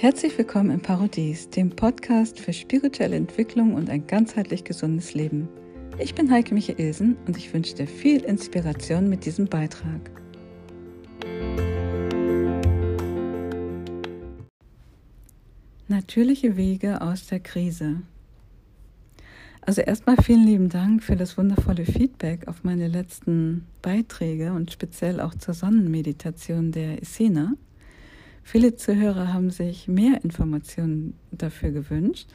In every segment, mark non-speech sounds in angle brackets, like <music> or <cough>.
Herzlich willkommen im Parodies, dem Podcast für spirituelle Entwicklung und ein ganzheitlich gesundes Leben. Ich bin Heike Michaelsen und ich wünsche dir viel Inspiration mit diesem Beitrag. Natürliche Wege aus der Krise. Also erstmal vielen lieben Dank für das wundervolle Feedback auf meine letzten Beiträge und speziell auch zur Sonnenmeditation der Essena. Viele Zuhörer haben sich mehr Informationen dafür gewünscht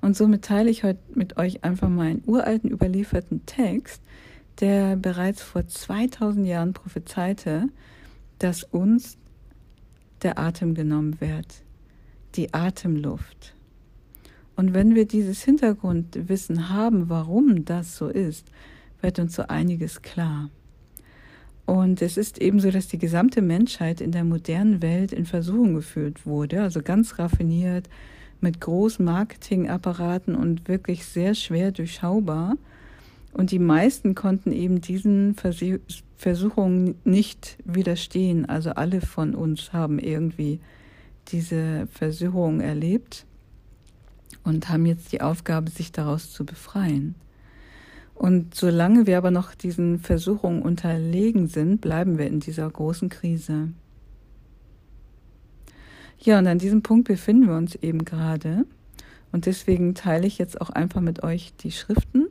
und somit teile ich heute mit euch einfach mal einen uralten überlieferten Text, der bereits vor 2000 Jahren prophezeite, dass uns der Atem genommen wird, die Atemluft. Und wenn wir dieses Hintergrundwissen haben, warum das so ist, wird uns so einiges klar. Und es ist eben so, dass die gesamte Menschheit in der modernen Welt in Versuchung geführt wurde, also ganz raffiniert, mit großen Marketingapparaten und wirklich sehr schwer durchschaubar. Und die meisten konnten eben diesen Versuchungen nicht widerstehen. Also alle von uns haben irgendwie diese Versuchung erlebt und haben jetzt die Aufgabe, sich daraus zu befreien. Und solange wir aber noch diesen Versuchungen unterlegen sind, bleiben wir in dieser großen Krise. Ja, und an diesem Punkt befinden wir uns eben gerade. Und deswegen teile ich jetzt auch einfach mit euch die Schriften.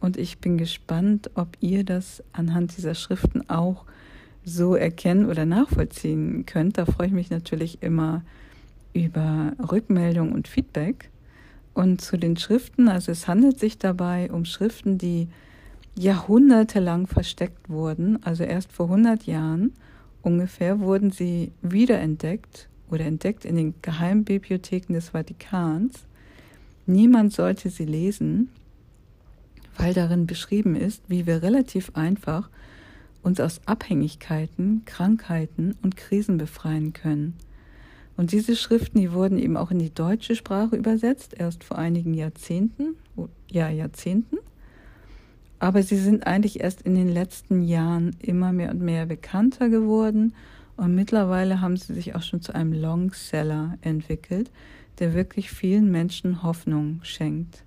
Und ich bin gespannt, ob ihr das anhand dieser Schriften auch so erkennen oder nachvollziehen könnt. Da freue ich mich natürlich immer über Rückmeldung und Feedback. Und zu den Schriften, also es handelt sich dabei um Schriften, die jahrhundertelang versteckt wurden, also erst vor 100 Jahren ungefähr wurden sie wiederentdeckt oder entdeckt in den Geheimbibliotheken des Vatikans. Niemand sollte sie lesen, weil darin beschrieben ist, wie wir relativ einfach uns aus Abhängigkeiten, Krankheiten und Krisen befreien können. Und diese Schriften, die wurden eben auch in die deutsche Sprache übersetzt, erst vor einigen Jahrzehnten, ja, Jahrzehnten. Aber sie sind eigentlich erst in den letzten Jahren immer mehr und mehr bekannter geworden. Und mittlerweile haben sie sich auch schon zu einem Longseller entwickelt, der wirklich vielen Menschen Hoffnung schenkt.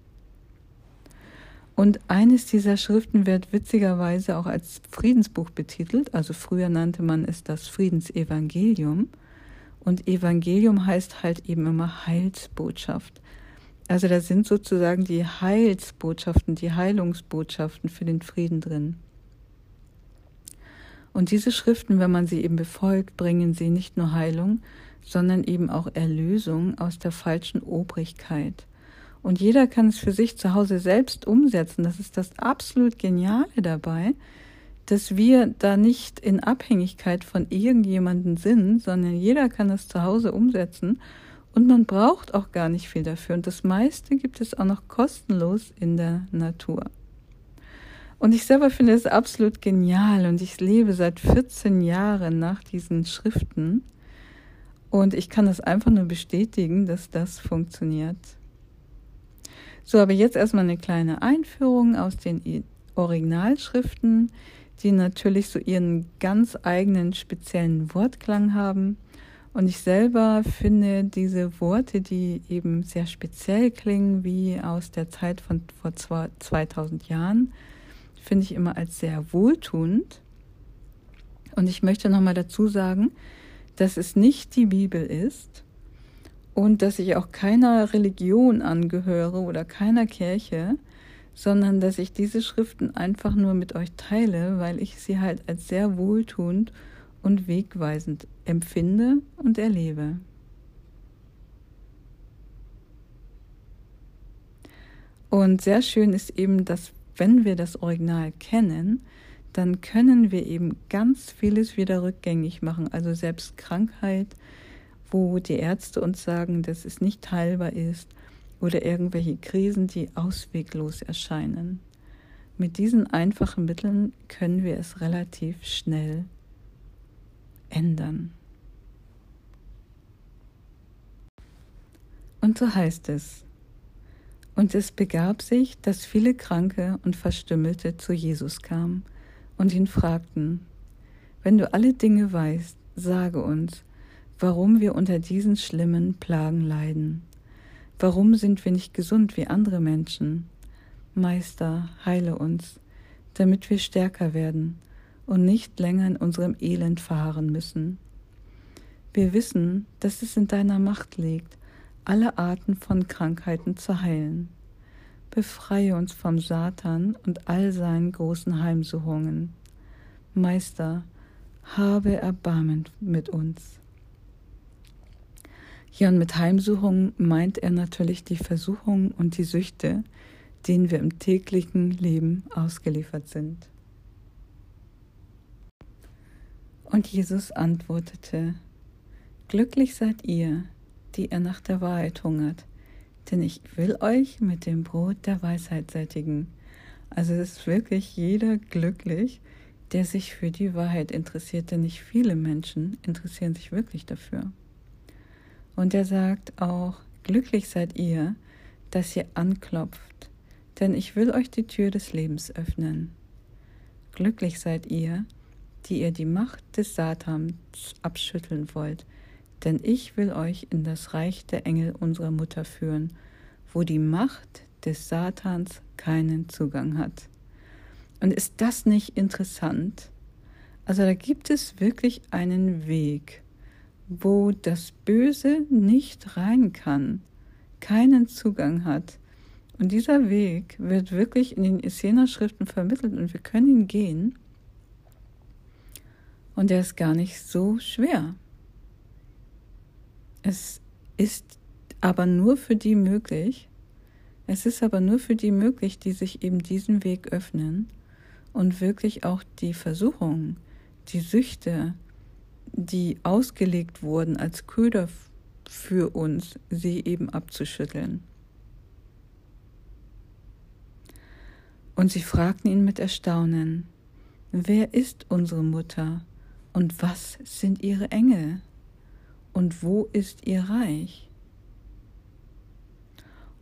Und eines dieser Schriften wird witzigerweise auch als Friedensbuch betitelt. Also früher nannte man es das Friedensevangelium. Und Evangelium heißt halt eben immer Heilsbotschaft. Also da sind sozusagen die Heilsbotschaften, die Heilungsbotschaften für den Frieden drin. Und diese Schriften, wenn man sie eben befolgt, bringen sie nicht nur Heilung, sondern eben auch Erlösung aus der falschen Obrigkeit. Und jeder kann es für sich zu Hause selbst umsetzen. Das ist das absolut Geniale dabei, dass wir da nicht in Abhängigkeit von irgendjemanden sind, sondern jeder kann das zu Hause umsetzen und man braucht auch gar nicht viel dafür. Und das meiste gibt es auch noch kostenlos in der Natur. Und ich selber finde es absolut genial und ich lebe seit 14 Jahren nach diesen Schriften und ich kann das einfach nur bestätigen, dass das funktioniert. So, aber jetzt erstmal eine kleine Einführung aus den Originalschriften die natürlich so ihren ganz eigenen speziellen Wortklang haben. Und ich selber finde diese Worte, die eben sehr speziell klingen, wie aus der Zeit von vor 2000 Jahren, finde ich immer als sehr wohltuend. Und ich möchte nochmal dazu sagen, dass es nicht die Bibel ist und dass ich auch keiner Religion angehöre oder keiner Kirche, sondern dass ich diese Schriften einfach nur mit euch teile, weil ich sie halt als sehr wohltuend und wegweisend empfinde und erlebe. Und sehr schön ist eben, dass wenn wir das Original kennen, dann können wir eben ganz vieles wieder rückgängig machen. Also selbst Krankheit, wo die Ärzte uns sagen, dass es nicht heilbar ist, oder irgendwelche Krisen, die ausweglos erscheinen. Mit diesen einfachen Mitteln können wir es relativ schnell ändern. Und so heißt es, und es begab sich, dass viele Kranke und Verstümmelte zu Jesus kamen und ihn fragten, wenn du alle Dinge weißt, sage uns, warum wir unter diesen schlimmen Plagen leiden. Warum sind wir nicht gesund wie andere Menschen? Meister, heile uns, damit wir stärker werden und nicht länger in unserem Elend verharren müssen. Wir wissen, dass es in deiner Macht liegt, alle Arten von Krankheiten zu heilen. Befreie uns vom Satan und all seinen großen Heimsuchungen. Meister, habe Erbarmen mit uns. Ja, und mit Heimsuchung meint er natürlich die Versuchungen und die Süchte, denen wir im täglichen Leben ausgeliefert sind. Und Jesus antwortete, Glücklich seid ihr, die ihr nach der Wahrheit hungert, denn ich will euch mit dem Brot der Weisheit sättigen. Also ist wirklich jeder glücklich, der sich für die Wahrheit interessiert, denn nicht viele Menschen interessieren sich wirklich dafür. Und er sagt auch, glücklich seid ihr, dass ihr anklopft, denn ich will euch die Tür des Lebens öffnen. Glücklich seid ihr, die ihr die Macht des Satans abschütteln wollt, denn ich will euch in das Reich der Engel unserer Mutter führen, wo die Macht des Satans keinen Zugang hat. Und ist das nicht interessant? Also da gibt es wirklich einen Weg, wo das Böse nicht rein kann, keinen Zugang hat. Und dieser Weg wird wirklich in den Essener-Schriften vermittelt und wir können ihn gehen. Und er ist gar nicht so schwer. Es ist aber nur für die möglich, es ist aber nur für die möglich, die sich eben diesen Weg öffnen und wirklich auch die Versuchungen, die Süchte, die ausgelegt wurden als Köder für uns, sie eben abzuschütteln. Und sie fragten ihn mit Erstaunen, wer ist unsere Mutter und was sind ihre Engel und wo ist ihr Reich?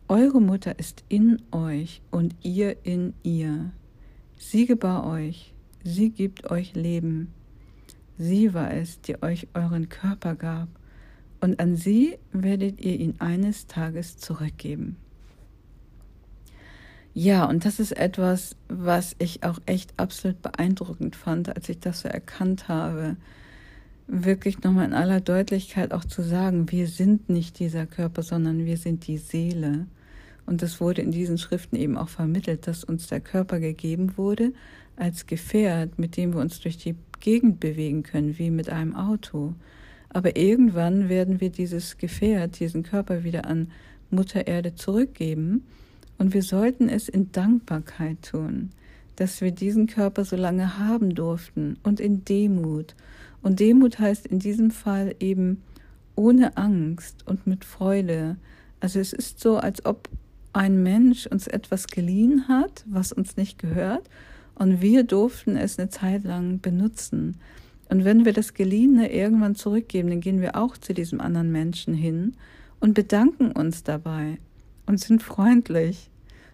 Eure Mutter ist in euch und ihr in ihr. Sie gebar euch, sie gibt euch Leben. Sie war es, die euch euren Körper gab, und an sie werdet ihr ihn eines Tages zurückgeben. Ja, und das ist etwas, was ich auch echt absolut beeindruckend fand, als ich das so erkannt habe. Wirklich nochmal in aller Deutlichkeit auch zu sagen, wir sind nicht dieser Körper, sondern wir sind die Seele. Und das wurde in diesen Schriften eben auch vermittelt, dass uns der Körper gegeben wurde als Gefährt, mit dem wir uns durch die Gegend bewegen können, wie mit einem Auto. Aber irgendwann werden wir dieses Gefährt, diesen Körper wieder an Mutter Erde zurückgeben. Und wir sollten es in Dankbarkeit tun, dass wir diesen Körper so lange haben durften und in Demut. Und Demut heißt in diesem Fall eben ohne Angst und mit Freude. Also es ist so, als ob ein Mensch uns etwas geliehen hat, was uns nicht gehört, und wir durften es eine Zeit lang benutzen. Und wenn wir das Geliehene irgendwann zurückgeben, dann gehen wir auch zu diesem anderen Menschen hin und bedanken uns dabei und sind freundlich.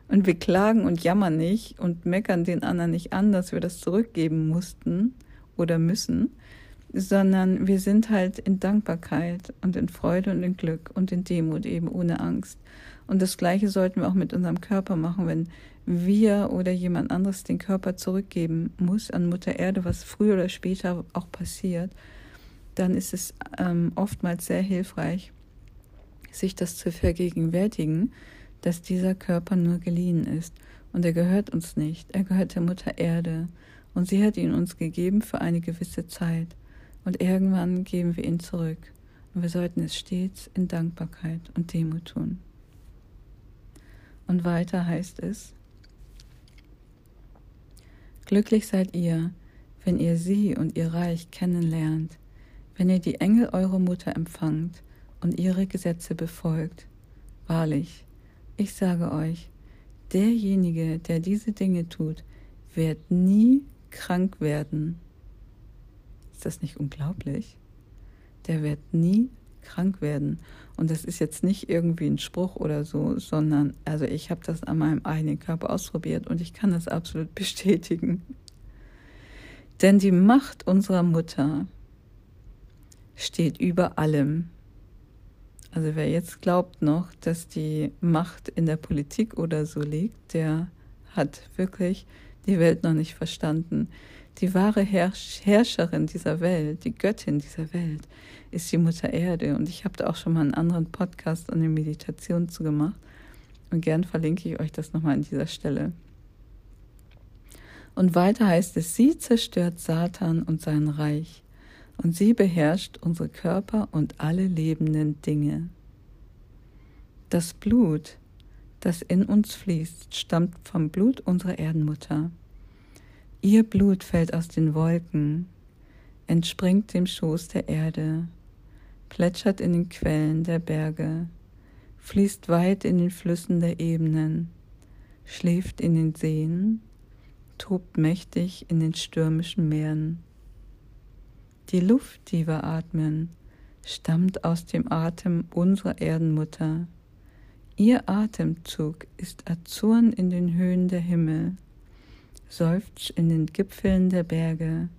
Und wir klagen und jammern nicht und meckern den anderen nicht an, dass wir das zurückgeben mussten oder müssen, sondern wir sind halt in Dankbarkeit und in Freude und in Glück und in Demut eben ohne Angst. Und das Gleiche sollten wir auch mit unserem Körper machen, wenn wir oder jemand anderes den Körper zurückgeben muss an Mutter Erde, was früher oder später auch passiert, dann ist es ähm, oftmals sehr hilfreich, sich das zu vergegenwärtigen, dass dieser Körper nur geliehen ist. Und er gehört uns nicht, er gehört der Mutter Erde. Und sie hat ihn uns gegeben für eine gewisse Zeit und irgendwann geben wir ihn zurück und wir sollten es stets in Dankbarkeit und Demut tun. Und weiter heißt es, Glücklich seid ihr, wenn ihr sie und ihr Reich kennenlernt, wenn ihr die Engel eurer Mutter empfangt und ihre Gesetze befolgt. Wahrlich, ich sage euch, derjenige, der diese Dinge tut, wird nie krank werden. Ist das nicht unglaublich? Der wird nie krank werden. Und das ist jetzt nicht irgendwie ein Spruch oder so, sondern also ich habe das an meinem eigenen Körper ausprobiert und ich kann das absolut <laughs> bestätigen. Denn die Macht unserer Mutter steht über allem. Also wer jetzt glaubt noch, dass die Macht in der Politik oder so liegt, der hat wirklich die Welt noch nicht verstanden. Die wahre Herrscherin dieser Welt, die Göttin dieser Welt, ist die Mutter Erde. Und ich habe da auch schon mal einen anderen Podcast und eine Meditation zu gemacht. Und gern verlinke ich euch das nochmal an dieser Stelle. Und weiter heißt es, sie zerstört Satan und sein Reich und sie beherrscht unsere Körper und alle lebenden Dinge. Das Blut, das in uns fließt, stammt vom Blut unserer Erdenmutter. Ihr Blut fällt aus den Wolken, entspringt dem Schoß der Erde, plätschert in den Quellen der Berge, fließt weit in den Flüssen der Ebenen, schläft in den Seen, tobt mächtig in den stürmischen Meeren. Die Luft, die wir atmen, stammt aus dem Atem unserer Erdenmutter. Ihr Atemzug ist Azurn in den Höhen der Himmel, seufzt in den Gipfeln der Berge,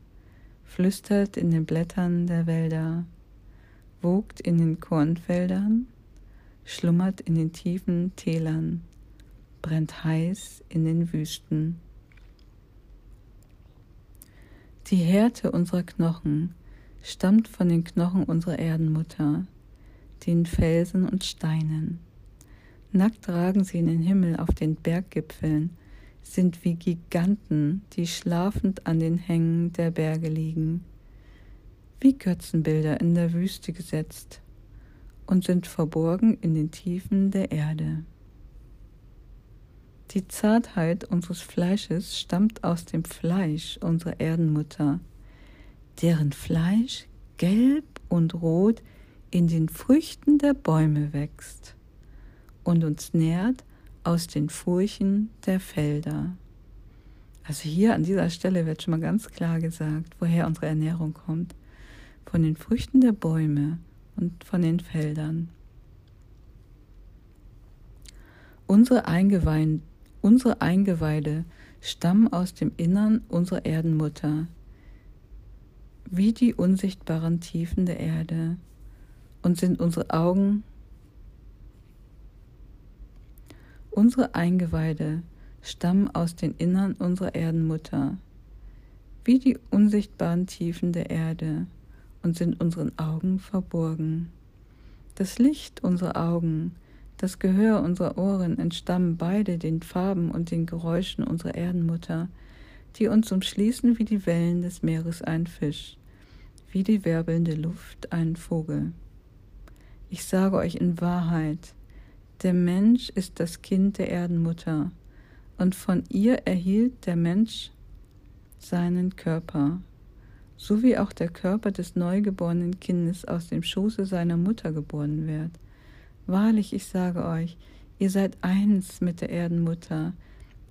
flüstert in den Blättern der Wälder, wogt in den Kornfeldern, schlummert in den tiefen Tälern, brennt heiß in den Wüsten. Die Härte unserer Knochen stammt von den Knochen unserer Erdenmutter, den Felsen und Steinen. Nackt ragen sie in den Himmel auf den Berggipfeln, sind wie Giganten, die schlafend an den Hängen der Berge liegen, wie Götzenbilder in der Wüste gesetzt und sind verborgen in den Tiefen der Erde. Die Zartheit unseres Fleisches stammt aus dem Fleisch unserer Erdenmutter, deren Fleisch gelb und rot in den Früchten der Bäume wächst und uns nährt aus den Furchen der Felder. Also hier an dieser Stelle wird schon mal ganz klar gesagt, woher unsere Ernährung kommt. Von den Früchten der Bäume und von den Feldern. Unsere, Eingeweide, unsere Eingeweide stammen aus dem Innern unserer Erdenmutter, wie die unsichtbaren Tiefen der Erde und sind unsere Augen, unsere Eingeweide stammen aus den Innern unserer Erdenmutter, wie die unsichtbaren Tiefen der Erde und sind unseren Augen verborgen. Das Licht unserer Augen, das Gehör unserer Ohren entstammen beide den Farben und den Geräuschen unserer Erdenmutter, die uns umschließen wie die Wellen des Meeres ein Fisch wie die wirbelnde Luft einen Vogel. Ich sage euch in Wahrheit, der Mensch ist das Kind der Erdenmutter, und von ihr erhielt der Mensch seinen Körper, so wie auch der Körper des neugeborenen Kindes aus dem Schoße seiner Mutter geboren wird. Wahrlich, ich sage euch, ihr seid eins mit der Erdenmutter,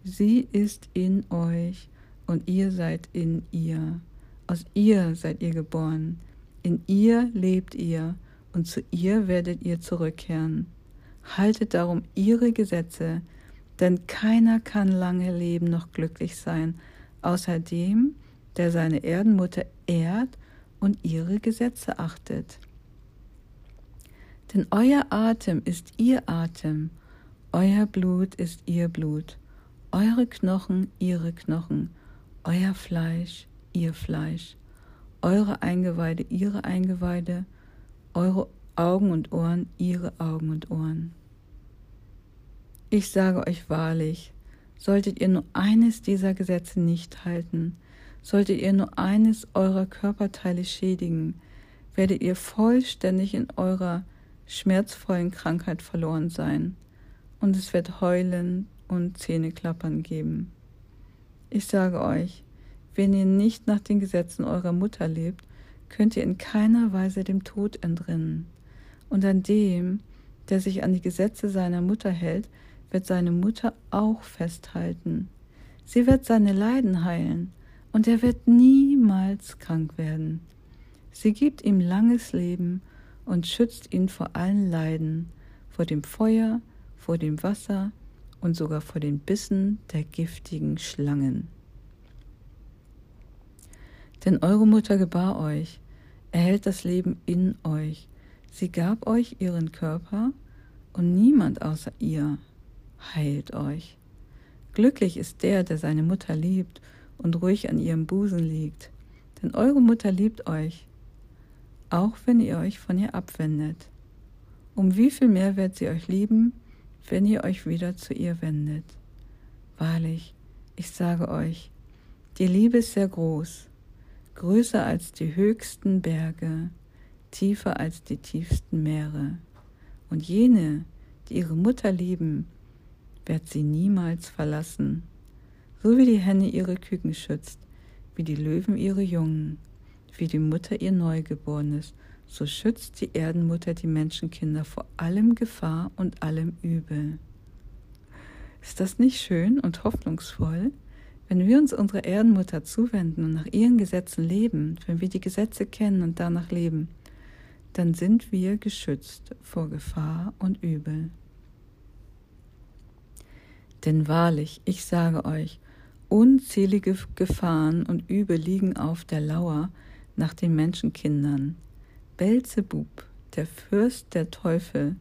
sie ist in euch und ihr seid in ihr. Aus ihr seid ihr geboren, in ihr lebt ihr und zu ihr werdet ihr zurückkehren. Haltet darum ihre Gesetze, denn keiner kann lange leben noch glücklich sein, außer dem, der seine Erdenmutter ehrt und ihre Gesetze achtet. Denn euer Atem ist ihr Atem, euer Blut ist ihr Blut, eure Knochen ihre Knochen, euer Fleisch ihr Fleisch, eure Eingeweide ihre Eingeweide, eure Augen und Ohren ihre Augen und Ohren. Ich sage euch wahrlich, solltet ihr nur eines dieser Gesetze nicht halten, solltet ihr nur eines eurer Körperteile schädigen, werdet ihr vollständig in eurer schmerzvollen Krankheit verloren sein, und es wird Heulen und Zähneklappern geben. Ich sage euch, wenn ihr nicht nach den Gesetzen eurer Mutter lebt, könnt ihr in keiner Weise dem Tod entrinnen. Und an dem, der sich an die Gesetze seiner Mutter hält, wird seine Mutter auch festhalten. Sie wird seine Leiden heilen, und er wird niemals krank werden. Sie gibt ihm langes Leben und schützt ihn vor allen Leiden, vor dem Feuer, vor dem Wasser und sogar vor den Bissen der giftigen Schlangen. Denn eure Mutter gebar euch, Er hält das Leben in euch. Sie gab euch ihren Körper und niemand außer ihr heilt euch. Glücklich ist der, der seine Mutter liebt und ruhig an ihrem Busen liegt, denn eure Mutter liebt euch, auch wenn ihr euch von ihr abwendet. Um wie viel mehr wird sie euch lieben, wenn ihr euch wieder zu ihr wendet? Wahrlich, ich sage euch, die Liebe ist sehr groß, größer als die höchsten Berge, tiefer als die tiefsten Meere. Und jene, die ihre Mutter lieben, wird sie niemals verlassen. So wie die Henne ihre Küken schützt, wie die Löwen ihre Jungen, wie die Mutter ihr Neugeborenes, so schützt die Erdenmutter die Menschenkinder vor allem Gefahr und allem Übel. Ist das nicht schön und hoffnungsvoll? Wenn wir uns unserer Erdenmutter zuwenden und nach ihren Gesetzen leben, wenn wir die Gesetze kennen und danach leben, dann sind wir geschützt vor Gefahr und Übel. Denn wahrlich, ich sage euch, unzählige Gefahren und Übel liegen auf der Lauer nach den Menschenkindern. Belzebub, der Fürst der Teufel,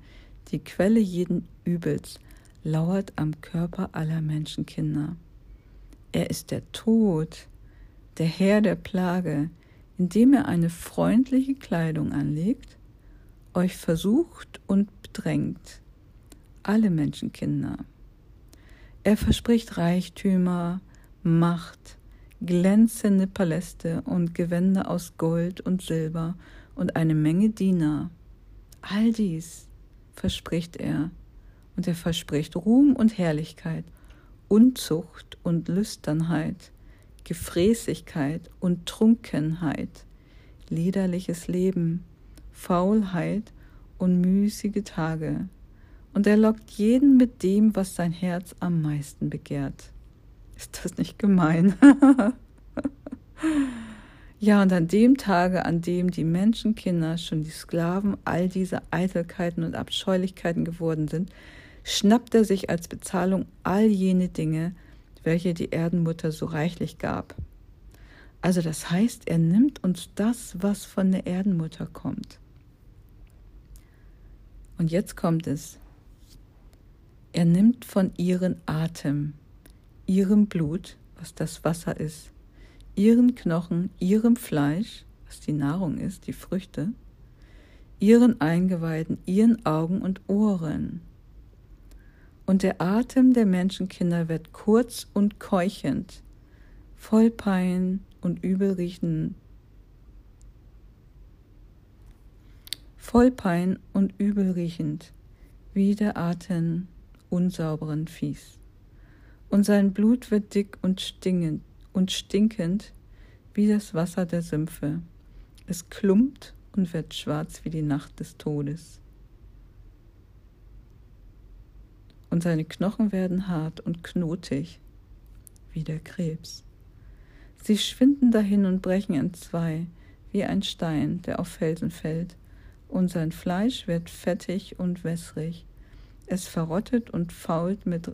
die Quelle jeden Übels, lauert am Körper aller Menschenkinder. Er ist der Tod, der Herr der Plage, indem er eine freundliche Kleidung anlegt, euch versucht und bedrängt, alle Menschenkinder. Er verspricht Reichtümer, Macht, glänzende Paläste und Gewänder aus Gold und Silber und eine Menge Diener. All dies verspricht er, und er verspricht Ruhm und Herrlichkeit, Unzucht und Lüsternheit, Gefräßigkeit und Trunkenheit, liederliches Leben, Faulheit und müßige Tage, und er lockt jeden mit dem, was sein Herz am meisten begehrt. Ist das nicht gemein? <laughs> ja, und an dem Tage, an dem die Menschenkinder schon die Sklaven all dieser Eitelkeiten und Abscheulichkeiten geworden sind, schnappt er sich als Bezahlung all jene Dinge, welche die Erdenmutter so reichlich gab. Also das heißt, er nimmt uns das, was von der Erdenmutter kommt. Und jetzt kommt es. Er nimmt von ihren Atem, ihrem Blut, was das Wasser ist, ihren Knochen, ihrem Fleisch, was die Nahrung ist, die Früchte, ihren Eingeweiden, ihren Augen und Ohren. Und der Atem der Menschenkinder wird kurz und keuchend, voll Pein und übelriechen, voll Pein und übelriechend, wie der Atem unsauberen Viehs. Und sein Blut wird dick und stinkend, und stinkend wie das Wasser der Sümpfe. Es klumpt und wird schwarz wie die Nacht des Todes. Und seine Knochen werden hart und knotig wie der Krebs. Sie schwinden dahin und brechen entzwei, wie ein Stein, der auf Felsen fällt, und sein Fleisch wird fettig und wässrig, es verrottet und fault mit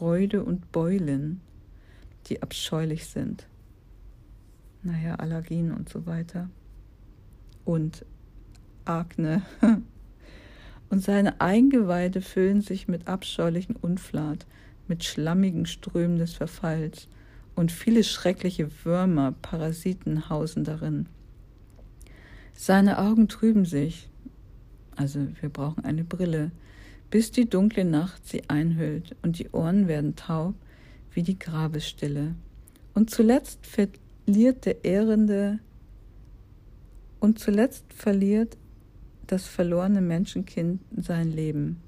Räude und Beulen, die abscheulich sind. Naja, Allergien und so weiter. Und Akne. <laughs> Und seine Eingeweide füllen sich mit abscheulichen Unflat, mit schlammigen Strömen des Verfalls, und viele schreckliche Würmer, Parasiten hausen darin. Seine Augen trüben sich, also wir brauchen eine Brille, bis die dunkle Nacht sie einhüllt und die Ohren werden taub wie die Grabesstille. Und zuletzt verliert der Ehrende und zuletzt verliert das verlorene Menschenkind sein Leben.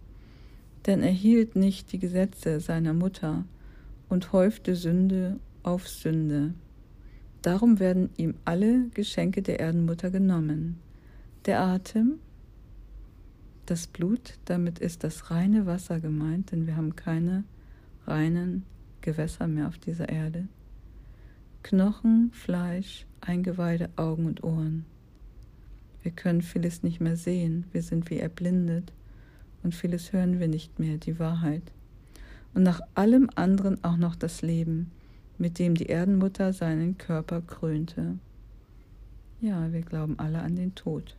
Denn er hielt nicht die Gesetze seiner Mutter und häufte Sünde auf Sünde. Darum werden ihm alle Geschenke der Erdenmutter genommen. Der Atem, das Blut, damit ist das reine Wasser gemeint, denn wir haben keine reinen Gewässer mehr auf dieser Erde. Knochen, Fleisch, Eingeweide, Augen und Ohren. Wir können vieles nicht mehr sehen, wir sind wie erblindet und vieles hören wir nicht mehr, die Wahrheit. Und nach allem anderen auch noch das Leben, mit dem die Erdenmutter seinen Körper krönte. Ja, wir glauben alle an den Tod.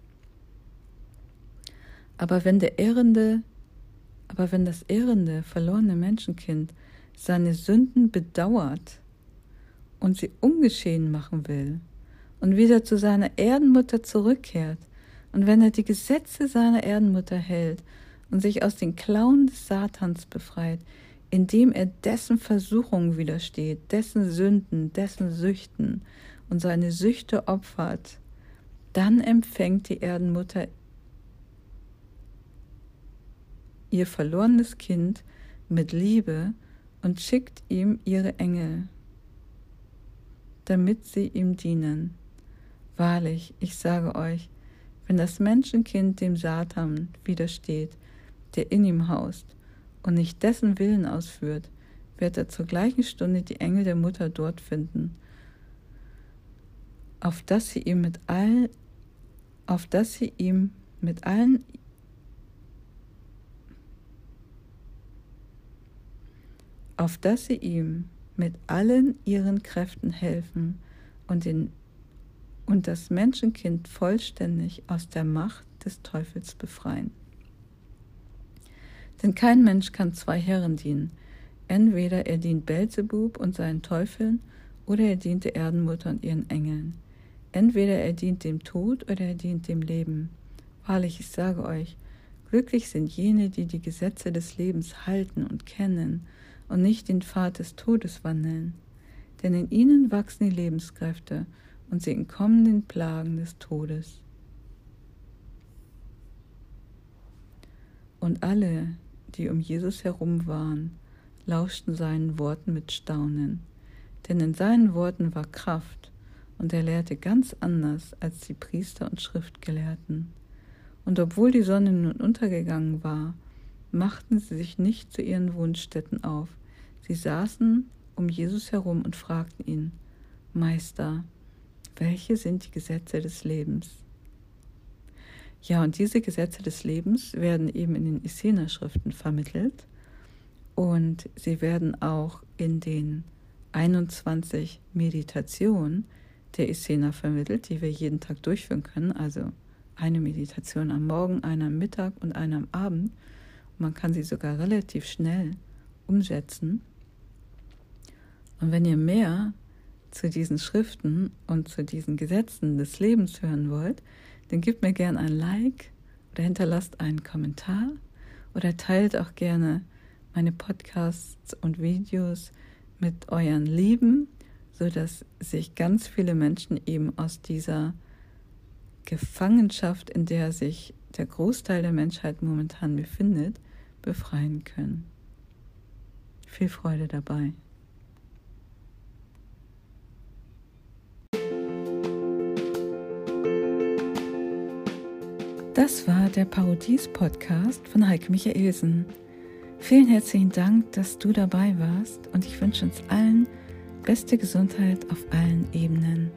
Aber wenn der ehrende, aber wenn das ehrende, verlorene Menschenkind seine Sünden bedauert und sie ungeschehen machen will und wieder zu seiner Erdenmutter zurückkehrt, und wenn er die Gesetze seiner Erdenmutter hält und sich aus den Klauen des Satans befreit, indem er dessen Versuchungen widersteht, dessen Sünden, dessen Süchten und seine Süchte opfert, dann empfängt die Erdenmutter ihr verlorenes Kind mit Liebe und schickt ihm ihre Engel, damit sie ihm dienen. Wahrlich, ich sage euch, wenn das Menschenkind dem Satan widersteht, der in ihm haust, und nicht dessen Willen ausführt, wird er zur gleichen Stunde die Engel der Mutter dort finden, auf dass sie ihm mit all, auf dass sie ihm mit allen auf dass sie ihm mit allen ihren Kräften helfen und, den, und das Menschenkind vollständig aus der Macht des Teufels befreien. Denn kein Mensch kann zwei Herren dienen. Entweder er dient Belzebub und seinen Teufeln, oder er dient der Erdenmutter und ihren Engeln. Entweder er dient dem Tod oder er dient dem Leben. Wahrlich, ich sage euch, glücklich sind jene, die die Gesetze des Lebens halten und kennen und nicht den Pfad des Todes wandeln. Denn in ihnen wachsen die Lebenskräfte und sie entkommen den Plagen des Todes. Und alle, die um Jesus herum waren, lauschten seinen Worten mit Staunen. Denn in seinen Worten war Kraft, und er lehrte ganz anders als die Priester und Schriftgelehrten. Und obwohl die Sonne nun untergegangen war, machten sie sich nicht zu ihren Wohnstätten auf. Sie saßen um Jesus herum und fragten ihn, Meister, welche sind die Gesetze des Lebens? Ja, und diese Gesetze des Lebens werden eben in den Essener-Schriften vermittelt und sie werden auch in den 21 Meditationen der Essener vermittelt, die wir jeden Tag durchführen können. Also eine Meditation am Morgen, eine am Mittag und eine am Abend. Man kann sie sogar relativ schnell umsetzen. Und wenn ihr mehr zu diesen Schriften und zu diesen Gesetzen des Lebens hören wollt, dann gebt mir gerne ein Like oder hinterlasst einen Kommentar oder teilt auch gerne meine Podcasts und Videos mit euren Lieben, sodass sich ganz viele Menschen eben aus dieser Gefangenschaft, in der sich der Großteil der Menschheit momentan befindet, befreien können. Viel Freude dabei. Das war der Parodies-Podcast von Heike Michaelsen. Vielen herzlichen Dank, dass du dabei warst und ich wünsche uns allen beste Gesundheit auf allen Ebenen.